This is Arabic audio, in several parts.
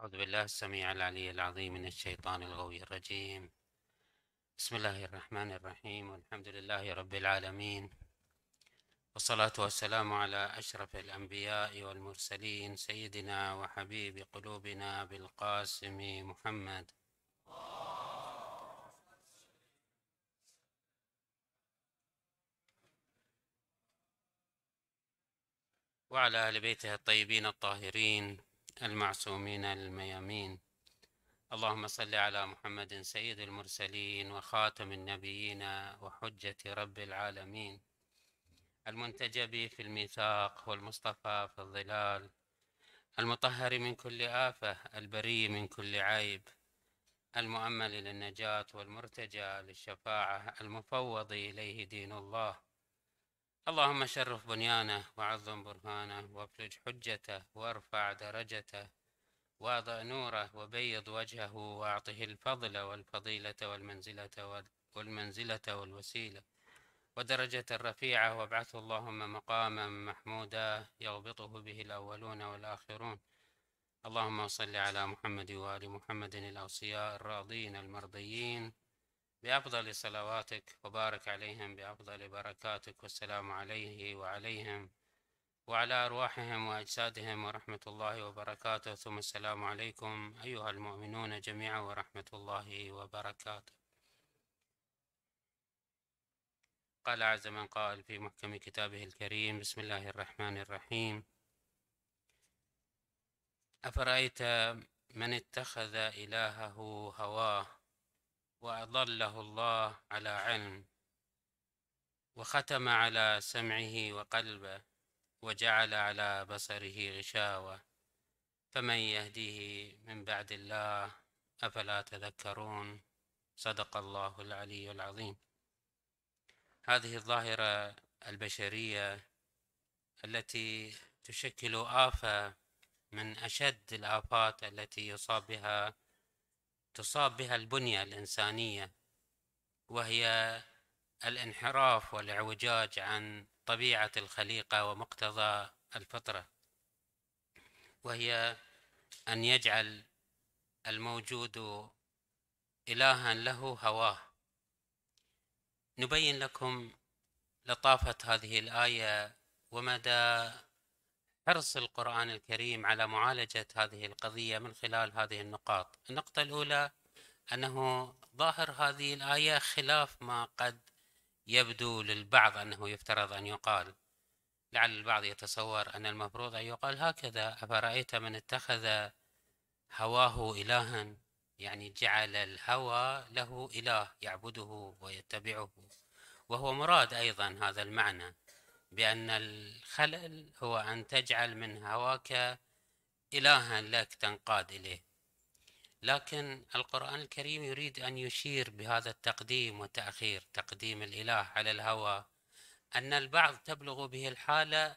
أعوذ بالله السميع العلي العظيم من الشيطان الغوي الرجيم. بسم الله الرحمن الرحيم. والحمد لله رب العالمين. والصلاة والسلام على أشرف الأنبياء والمرسلين سيدنا وحبيب قلوبنا بالقاسم محمد. وعلى أهل بيته الطيبين الطاهرين. المعصومين الميامين. اللهم صل على محمد سيد المرسلين وخاتم النبيين وحجة رب العالمين. المنتجب في الميثاق والمصطفى في الظلال. المطهر من كل آفة البري من كل عيب. المؤمل للنجاة والمرتجى للشفاعة المفوض إليه دين الله. اللهم شرف بنيانه وعظم برهانه وافلج حجته وارفع درجته واضع نوره وبيض وجهه واعطه الفضل والفضيلة والمنزلة والمنزلة والوسيلة ودرجة الرفيعة وابعثه اللهم مقاما محمودا يغبطه به الأولون والآخرون اللهم صل على محمد وآل محمد الأوصياء الراضين المرضيين بأفضل صلواتك وبارك عليهم بأفضل بركاتك والسلام عليه وعليهم وعلى أرواحهم وأجسادهم ورحمة الله وبركاته. ثم السلام عليكم أيها المؤمنون جميعا ورحمة الله وبركاته. قال عز من قال في محكم كتابه الكريم بسم الله الرحمن الرحيم. أفرأيت من اتخذ إلهه هواه؟ وأضله الله على علم وختم على سمعه وقلبه وجعل على بصره غشاوة. فمن يهديه من بعد الله أفلا تذكرون؟ صدق الله العلي العظيم. هذه الظاهرة البشرية التي تشكل آفة من أشد الآفات التي يصاب بها تصاب بها البنية الإنسانية وهي الانحراف والإعوجاج عن طبيعة الخليقة ومقتضى الفطرة. وهي أن يجعل الموجود إلها له هواه. نبين لكم لطافة هذه الآية ومدى حرص القرآن الكريم على معالجة هذه القضية من خلال هذه النقاط. النقطة الأولى أنه ظاهر هذه الآية خلاف ما قد يبدو للبعض أنه يفترض أن يقال. لعل البعض يتصور أن المفروض أن يقال هكذا. أفرأيت من اتخذ هواه إلها؟ يعني جعل الهوى له إله يعبده ويتبعه. وهو مراد أيضا هذا المعنى. بأن الخلل هو أن تجعل من هواك إلها لك تنقاد إليه. لكن القرآن الكريم يريد أن يشير بهذا التقديم والتأخير تقديم الإله على الهوى. أن البعض تبلغ به الحالة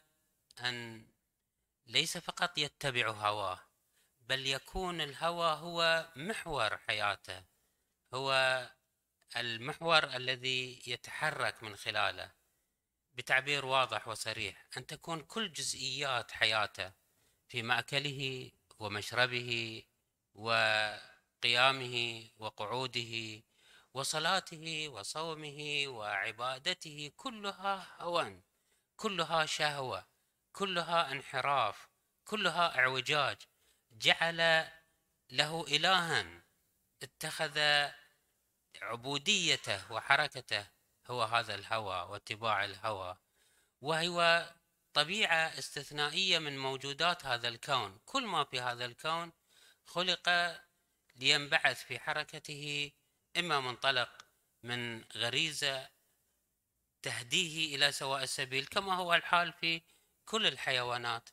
أن ليس فقط يتبع هواه بل يكون الهوى هو محور حياته هو المحور الذي يتحرك من خلاله. بتعبير واضح وصريح. أن تكون كل جزئيات حياته في مأكله ومشربه وقيامه وقعوده وصلاته وصومه وعبادته كلها هوى كلها شهوة كلها انحراف كلها اعوجاج. جعل له إلها اتخذ عبوديته وحركته هو هذا الهوى واتباع الهوى. وهو طبيعة استثنائية من موجودات هذا الكون. كل ما في هذا الكون خلق لينبعث في حركته إما منطلق من غريزة تهديه إلى سواء السبيل كما هو الحال في كل الحيوانات.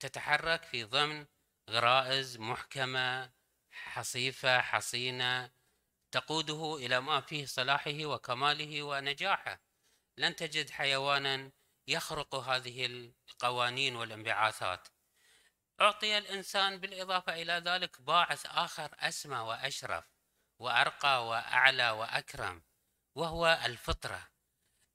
تتحرك في ضمن غرائز محكمة حصيفة حصينة تقوده إلى ما فيه صلاحه وكماله ونجاحه. لن تجد حيوانا يخرق هذه القوانين والانبعاثات. أعطي الإنسان بالإضافة إلى ذلك باعث آخر أسمى وأشرف وأرقى وأعلى وأكرم وهو الفطرة.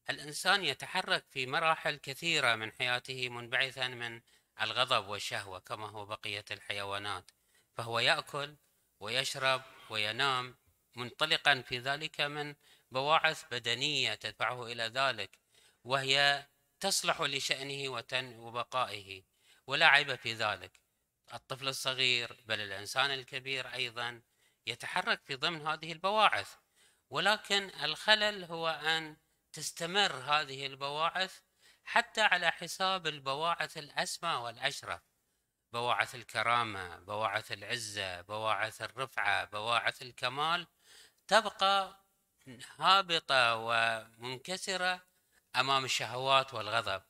الإنسان يتحرك في مراحل كثيرة من حياته منبعثا من الغضب والشهوة كما هو بقية الحيوانات. فهو يأكل ويشرب وينام منطلقا في ذلك من بواعث بدنية تدفعه إلى ذلك وهي تصلح لشأنه وبقائه ولا عيب في ذلك. الطفل الصغير بل الإنسان الكبير أيضا يتحرك في ضمن هذه البواعث ولكن الخلل هو أن تستمر هذه البواعث حتى على حساب البواعث الأسمى والأشرف. بواعث الكرامة بواعث العزة بواعث الرفعة بواعث الكمال تبقى هابطة ومنكسرة أمام الشهوات والغضب.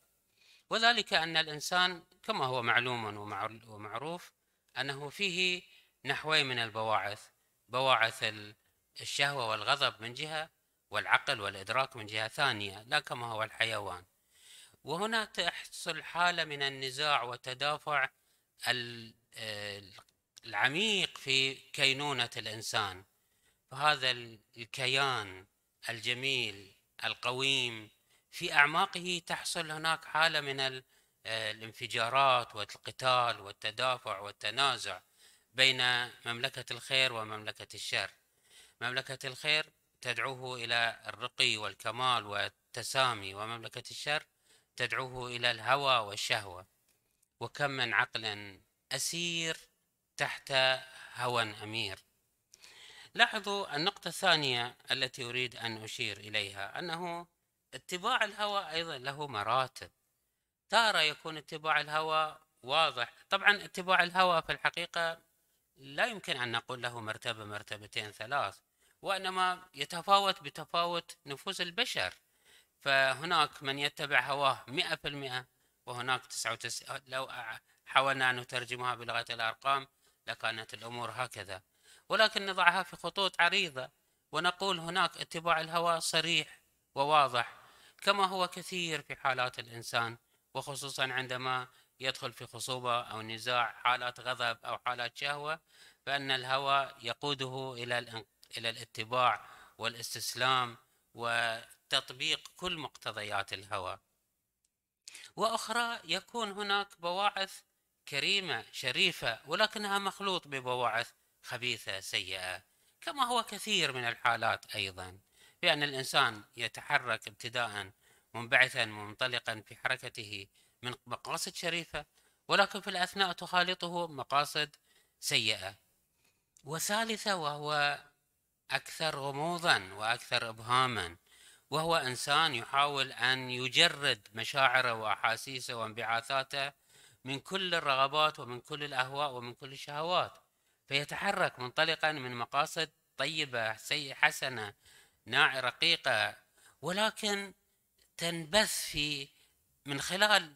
وذلك أن الإنسان كما هو معلوم ومعروف أنه فيه نحوين من البواعث بواعث الشهوة والغضب من جهة والعقل والإدراك من جهة ثانية لا كما هو الحيوان. وهنا تحصل حالة من النزاع والتدافع العميق في كينونة الإنسان. فهذا الكيان الجميل القويم في أعماقه تحصل هناك حالة من الانفجارات والقتال والتدافع والتنازع بين مملكة الخير ومملكة الشر. مملكة الخير تدعوه إلى الرقي والكمال والتسامي ومملكة الشر تدعوه إلى الهوى والشهوة. وكم من عقل أسير تحت هوى أمير. لاحظوا النقطة الثانية التي أريد أن أشير إليها أنه اتباع الهوى أيضا له مراتب. تارة يكون اتباع الهوى واضح. طبعا اتباع الهوى في الحقيقة لا يمكن أن نقول له مرتبة مرتبتين ثلاث وإنما يتفاوت بتفاوت نفوس البشر. فهناك من يتبع هواه مئة في المئة وهناك تسعة وتسعة لو حاولنا أن نترجمها بلغة الأرقام لكانت الأمور هكذا. ولكن نضعها في خطوط عريضة ونقول هناك اتباع الهوى صريح وواضح كما هو كثير في حالات الإنسان وخصوصا عندما يدخل في خصوبة أو نزاع حالات غضب أو حالات شهوة فإن الهوى يقوده إلى إلى الاتباع والاستسلام وتطبيق كل مقتضيات الهوى وأخرى يكون هناك بواعث كريمة شريفة ولكنها مخلوط ببواعث خبيثة سيئة كما هو كثير من الحالات أيضا بأن الإنسان يتحرك ابتداء منبعثا منطلقا في حركته من مقاصد شريفة ولكن في الأثناء تخالطه مقاصد سيئة. وثالثة وهو أكثر غموضا وأكثر إبهاما وهو إنسان يحاول أن يجرد مشاعره وأحاسيسه وانبعاثاته من كل الرغبات ومن كل الأهواء ومن كل الشهوات. فيتحرك منطلقا من مقاصد طيبة سيئة حسنة ناعي رقيقة ولكن تنبث في من خلال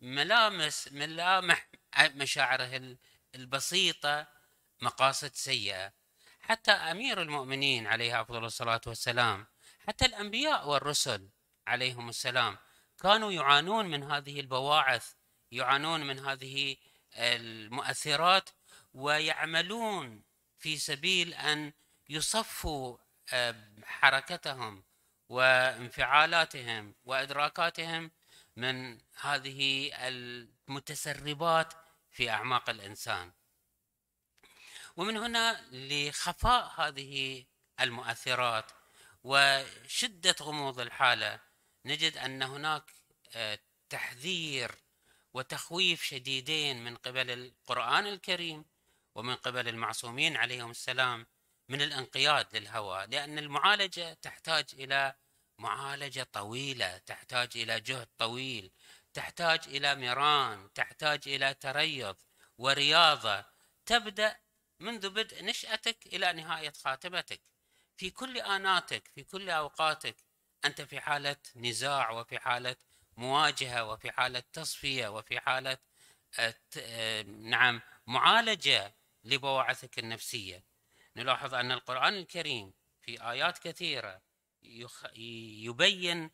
ملامس ملامح مشاعره البسيطة مقاصد سيئة. حتى أمير المؤمنين عليه أفضل الصلاة والسلام حتى الأنبياء والرسل عليهم السلام كانوا يعانون من هذه البواعث يعانون من هذه المؤثرات ويعملون في سبيل أن يصفوا حركتهم وانفعالاتهم وإدراكاتهم من هذه المتسربات في أعماق الإنسان. ومن هنا لخفاء هذه المؤثرات وشدة غموض الحالة نجد أن هناك آه، تحذير وتخويف شديدين من قبل القرآن الكريم ومن قبل المعصومين عليهم السلام من الانقياد للهوى لأن المعالجة تحتاج إلى معالجة طويلة تحتاج إلى جهد طويل تحتاج إلى مران تحتاج إلى تريض ورياضة. تبدأ منذ بدء نشأتك إلى نهاية خاتمتك. في كل آناتك في كل أوقاتك أنت في حالة نزاع وفي حالة مواجهة وفي حالة تصفية وفي حالة آه، آه، نعم معالجة لبواعثك النفسية. نلاحظ أن القرآن الكريم في آيات كثيرة يبين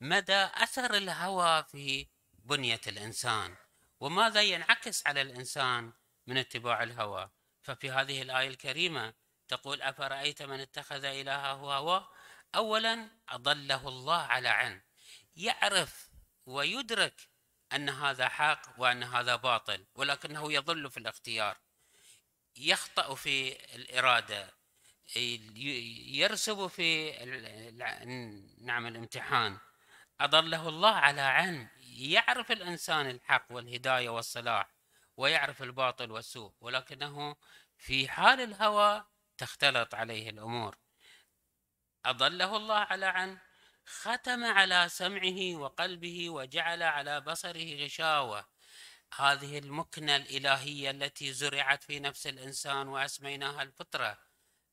مدى أثر الهوى في بنية الإنسان وماذا ينعكس على الإنسان من اتباع الهوى. ففي هذه الآية الكريمة تقول أفرأيت من اتخذ إلهه هواه أولا أضله الله على علم. يعرف ويدرك أن هذا حق وأن هذا باطل ولكنه يضل في الاختيار. يخطأ في الإرادة يرسب في نعم الامتحان. أضله الله على علم. يعرف الإنسان الحق والهداية والصلاح ويعرف الباطل والسوء ولكنه في حال الهوى تختلط عليه الأمور. أضله الله على عن ختم على سمعه وقلبه وجعل على بصره غشاوة. هذه المكنة الإلهية التي زرعت في نفس الإنسان وأسميناها الفطرة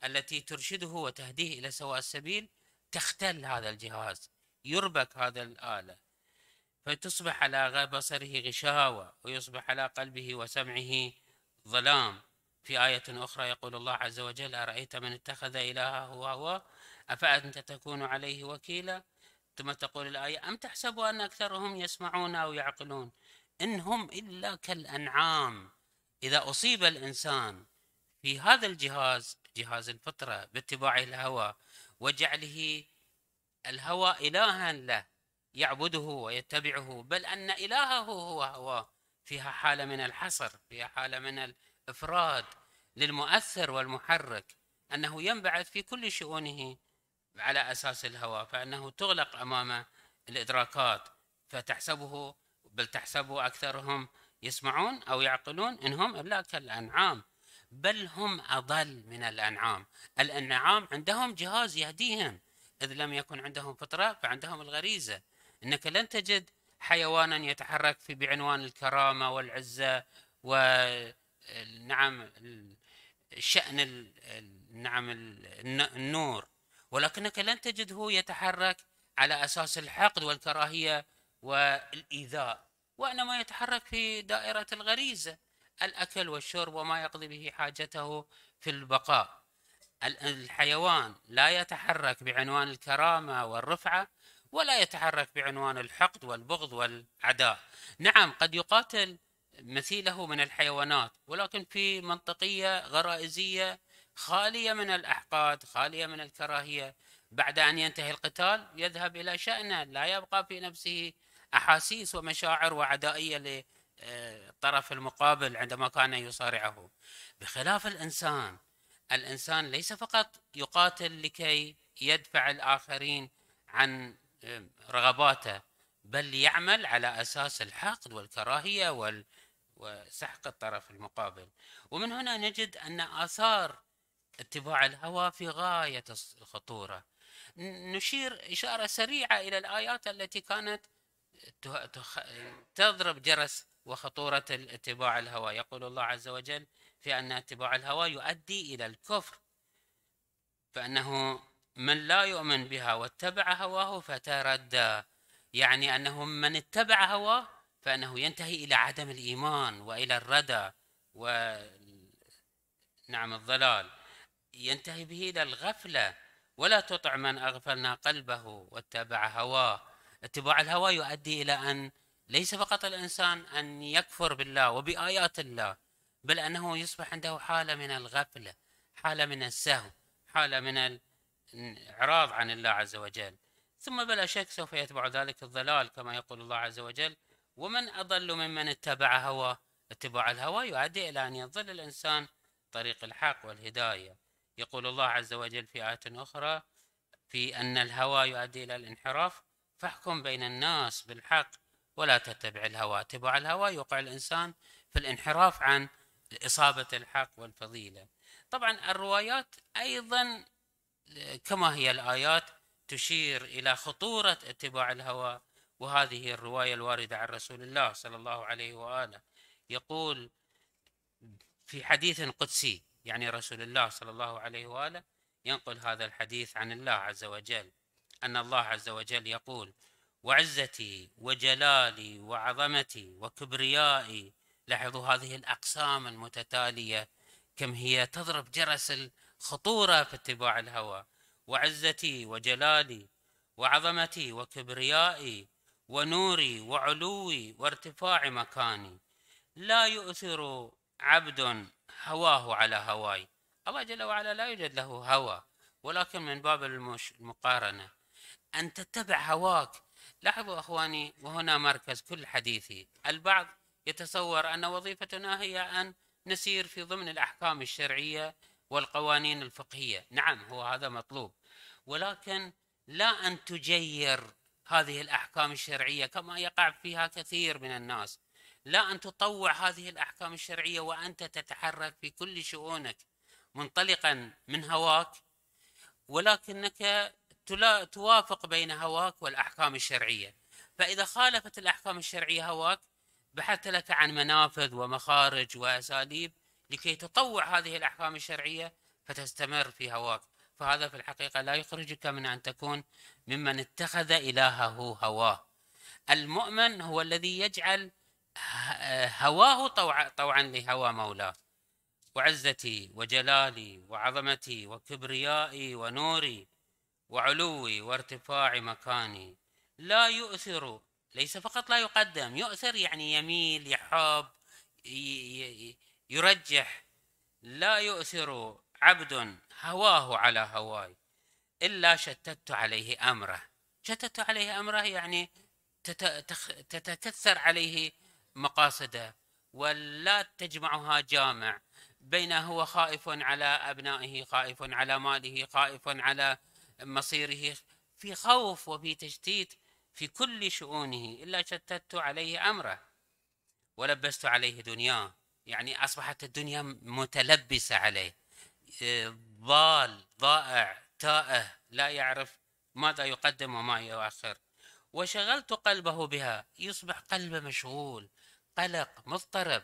التي ترشده وتهديه إلى سواء السبيل تختل هذا الجهاز يربك هذا الآلة. فتصبح على بصره غشاوة ويصبح على قلبه وسمعه ظلام. في آية أخرى يقول الله عز وجل أرأيت من اتخذ إلهه هو أفأنت تكون عليه وكيلا؟ ثم تقول الآية أم تحسب أن أكثرهم يسمعون أو يعقلون؟ إن هم إلا كالأنعام. إذا أصيب الإنسان في هذا الجهاز جهاز الفطرة باتباع الهوى وجعله الهوى إلها له يعبده ويتبعه بل أن إلهه هو هواه فيها حالة من الحصر فيها حالة من الإفراد للمؤثر والمحرك أنه ينبعث في كل شؤونه على أساس الهوى فأنه تغلق أمام الإدراكات فتحسبه بل تحسبه أكثرهم يسمعون أو يعقلون إنهم إلا كالأنعام بل هم أضل من الأنعام. الأنعام عندهم جهاز يهديهم. إذ لم يكن عندهم فطرة فعندهم الغريزة. إنك لن تجد حيوانا يتحرك في بعنوان الكرامة والعزة ونعم شأن نعم النور. ولكنك لن تجده يتحرك على أساس الحقد والكراهية والإيذاء وإنما يتحرك في دائرة الغريزة الأكل والشرب وما يقضي به حاجته في البقاء. الحيوان لا يتحرك بعنوان الكرامة والرفعة ولا يتحرك بعنوان الحقد والبغض والعداء. نعم قد يقاتل مثيله من الحيوانات ولكن في منطقية غرائزية خالية من الأحقاد خالية من الكراهية. بعد أن ينتهي القتال يذهب إلى شأنه لا يبقى في نفسه أحاسيس ومشاعر وعدائية للطرف المقابل عندما كان يصارعه. بخلاف الإنسان الإنسان ليس فقط يقاتل لكي يدفع الآخرين عن رغباته بل يعمل على أساس الحقد والكراهية وال وسحق الطرف المقابل. ومن هنا نجد أن آثار اتباع الهوى في غاية الخطورة. نشير إشارة سريعة إلى الآيات التي كانت تضرب جرس وخطورة اتباع الهوى. يقول الله عز وجل في أن اتباع الهوى يؤدي إلى الكفر فأنه من لا يؤمن بها واتبع هواه فتردى يعني أنه من اتبع هواه فأنه ينتهي إلى عدم الإيمان وإلى الردى و نعم الضلال. ينتهي به إلى الغفلة. ولا تطع من أغفلنا قلبه واتبع هواه. اتباع الهوى يؤدي إلى أن ليس فقط الإنسان أن يكفر بالله وبآيات الله بل أنه يصبح عنده حالة من الغفلة حالة من السهو حالة من الإعراض عن الله عز وجل. ثم بلا شك سوف يتبع ذلك الضلال كما يقول الله عز وجل ومن أضل ممن اتبع هواه؟ اتباع الهوى يؤدي إلى أن يضل الإنسان طريق الحق والهداية. يقول الله عز وجل في آية أخرى في أن الهوى يؤدي إلى الانحراف فاحكم بين الناس بالحق ولا تتبع الهوى. اتباع الهوى يوقع الإنسان في الانحراف عن إصابة الحق والفضيلة. طبعا الروايات أيضا كما هي الآيات تشير إلى خطورة اتباع الهوى وهذه الرواية الواردة عن رسول الله صلى الله عليه وآله. يقول في حديث قدسي يعني رسول الله صلى الله عليه وآله ينقل هذا الحديث عن الله عز وجل. أن الله عز وجل يقول وعزتي وجلالي وعظمتي وكبريائي لاحظوا هذه الأقسام المتتالية كم هي تضرب جرس الخطورة في اتباع الهوى. وعزتي وجلالي وعظمتي وكبريائي ونوري وعلوي وارتفاع مكاني. لا يؤثر عبد هواه على هواي. الله جل وعلا لا يوجد له هوى ولكن من باب المقارنة. أن تتبع هواك. لاحظوا أخواني وهنا مركز كل حديثي. البعض يتصور أن وظيفتنا هي أن نسير في ضمن الأحكام الشرعية والقوانين الفقهية. نعم هو هذا مطلوب. ولكن لا أن تجير هذه الأحكام الشرعية كما يقع فيها كثير من الناس. لا أن تطوع هذه الأحكام الشرعية وأنت تتحرك في كل شؤونك منطلقا من هواك. ولكنك توافق بين هواك والأحكام الشرعية. فإذا خالفت الأحكام الشرعية هواك بحثت لك عن منافذ ومخارج وأساليب لكي تطوع هذه الأحكام الشرعية فتستمر في هواك. فهذا في الحقيقة لا يخرجك من أن تكون ممن اتخذ إلهه هواه. المؤمن هو الذي يجعل هواه طوعا, طوعا لهوى مولاه. وعزتي وجلالي وعظمتي وكبريائي ونوري وعلوي وارتفاع مكاني. لا يؤثر ليس فقط لا يقدم يؤثر يعني يميل يحاب يرجح. لا يؤثر عبد هواه على هواي. إلا شتت عليه أمره. شتت عليه أمره يعني تتكثر عليه مقاصده. ولا تجمعها جامع. بين هو خائف على أبنائه خائف على ماله خائف على مصيره في خوف وفي تشتيت في كل شؤونه إلا شتت عليه أمره. ولبست عليه دنياه. يعني أصبحت الدنيا متلبسة عليه. ضال ضائع تائه لا يعرف ماذا يقدم وما يؤخر. وشغلت قلبه بها. يصبح قلبه مشغول قلق مضطرب.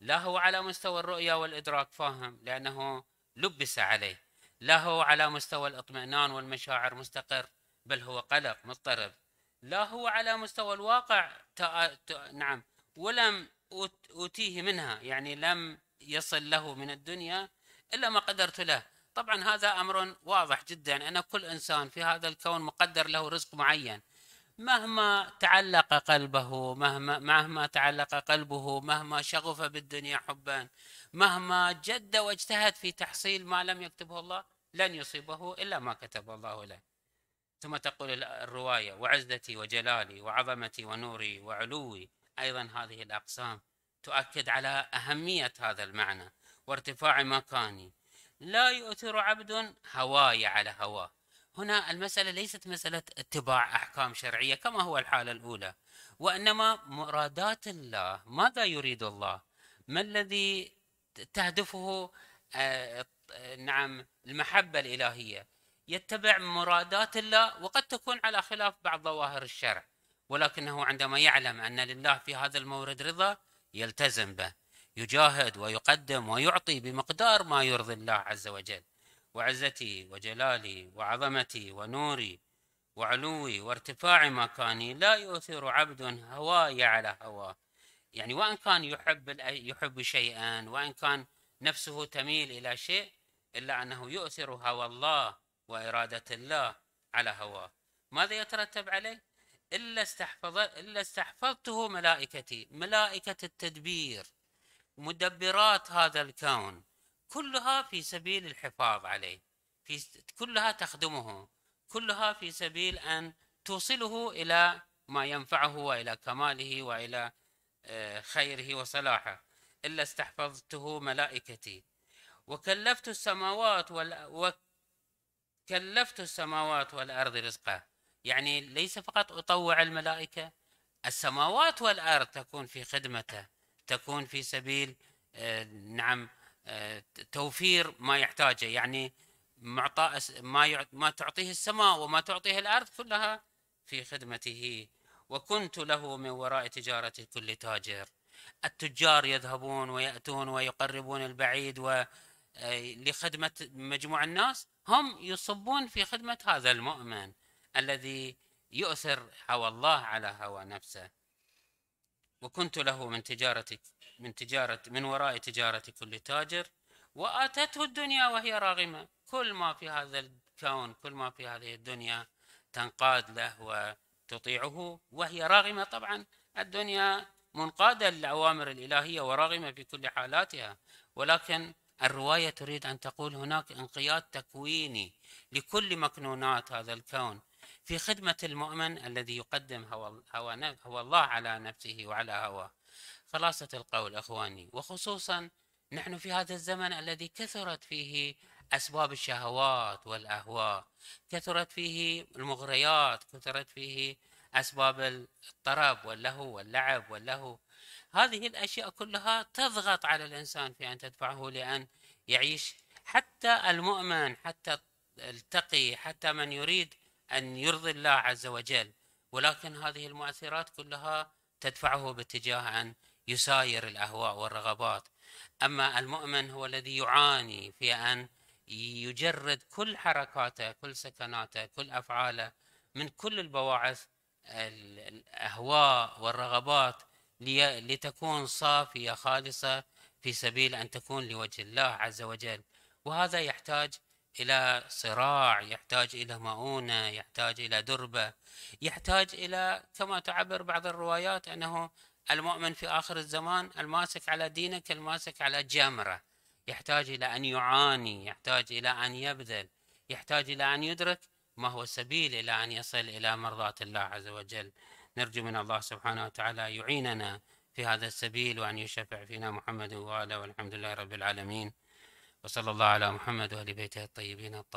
لا هو على مستوى الرؤية والإدراك فاهم لأنه لبس عليه. لا هو على مستوى الاطمئنان والمشاعر مستقر بل هو قلق مضطرب. لا هو على مستوى الواقع نعم ولم أوتيه منها يعني لم يصل له من الدنيا إلا ما قدرت له. طبعا هذا أمر واضح جدا أن كل إنسان في هذا الكون مقدر له رزق معين. مهما تعلق قلبه مهما مهما تعلق قلبه مهما شغف بالدنيا حبا مهما جد واجتهد في تحصيل ما لم يكتبه الله لن يصيبه إلا ما كتب الله له. ثم تقول الرواية وعزتي وجلالي وعظمتي ونوري وعلوي. أيضا هذه الأقسام تؤكد على أهمية هذا المعنى وارتفاع مكاني. لا يؤثر عبد هواي على هواه. هنا المسألة ليست مسألة اتباع أحكام شرعية كما هو الحالة الأولى وإنما مرادات الله. ماذا يريد الله؟ ما الذي تهدفه آه، نعم المحبة الإلهية. يتبع مرادات الله وقد تكون على خلاف بعض ظواهر الشرع. ولكنه عندما يعلم أن لله في هذا المورد رضا يلتزم به. يجاهد ويقدم ويعطي بمقدار ما يرضي الله عز وجل. وعزتي وجلالي وعظمتي ونوري وعلوي وارتفاع مكاني لا يؤثر عبد هواي على هواه. يعني وإن كان يحب يحب شيئا وإن كان نفسه تميل إلى شيء إلا أنه يؤثر هوى الله وإرادة الله على هواه. ماذا يترتب عليه؟ إلا استحفظ إلا استحفظته ملائكتي ملائكة التدبير مدبرات هذا الكون كلها في سبيل الحفاظ عليه في كلها تخدمه كلها في سبيل أن توصله إلى ما ينفعه وإلى كماله وإلى آه، خيره وصلاحه إلا استحفظته ملائكتي. وكلفت السماوات وال... وكلفت السماوات والأرض رزقه يعني ليس فقط أطوع الملائكة السماوات والأرض تكون في خدمته تكون في سبيل نعم توفير ما يحتاجه. يعني معطاء ما ما تعطيه السماء وما تعطيه الأرض كلها في خدمته. وكنت له من وراء تجارة كل تاجر. التجار يذهبون ويأتون ويقربون البعيد و آه، لخدمة مجموع الناس. هم يصبون في خدمة هذا المؤمن الذي يؤثر هوى الله على هوى نفسه. وكنت له من تجارة من تجارة من وراء تجارة كل تاجر. وآتته الدنيا وهي راغمة. كل ما في هذا الكون كل ما في هذه الدنيا تنقاد له وتطيعه وهي راغمة. طبعا الدنيا منقادة للأوامر الإلهية وراغمة في كل حالاتها ولكن الرواية تريد أن تقول هناك انقياد تكويني لكل مكنونات هذا الكون في خدمة المؤمن الذي يقدم هو, هو, هو الله على نفسه وعلى هواه. خلاصة القول أخواني وخصوصا نحن في هذا الزمن الذي كثرت فيه أسباب الشهوات والأهواء. كثرت فيه المغريات كثرت فيه أسباب الطرب واللهو واللعب واللهو. هذه الأشياء كلها تضغط على الإنسان في أن تدفعه لأن يعيش. حتى المؤمن حتى التقي حتى من يريد أن يرضي الله عز وجل. ولكن هذه المؤثرات كلها تدفعه باتجاه أن يساير الأهواء والرغبات. أما المؤمن هو الذي يعاني في أن يجرد كل حركاته كل سكناته كل أفعاله من كل البواعث الأهواء والرغبات لتكون صافية خالصة في سبيل أن تكون لوجه الله عز وجل. وهذا يحتاج إلى صراع يحتاج إلى مؤونة يحتاج إلى دربة يحتاج إلى كما تعبر بعض الروايات أنه المؤمن في آخر الزمان الماسك على دينه كالماسك على جمرة. يحتاج إلى أن يعاني يحتاج إلى أن يبذل يحتاج إلى أن يدرك ما هو السبيل إلى أن يصل إلى مرضاة الله عز وجل. نرجو من الله سبحانه وتعالى يعيننا في هذا السبيل وأن يشفع فينا محمد وآله والحمد لله رب العالمين. وصلى الله على محمد وآل بيته الطيبين الطاهرين.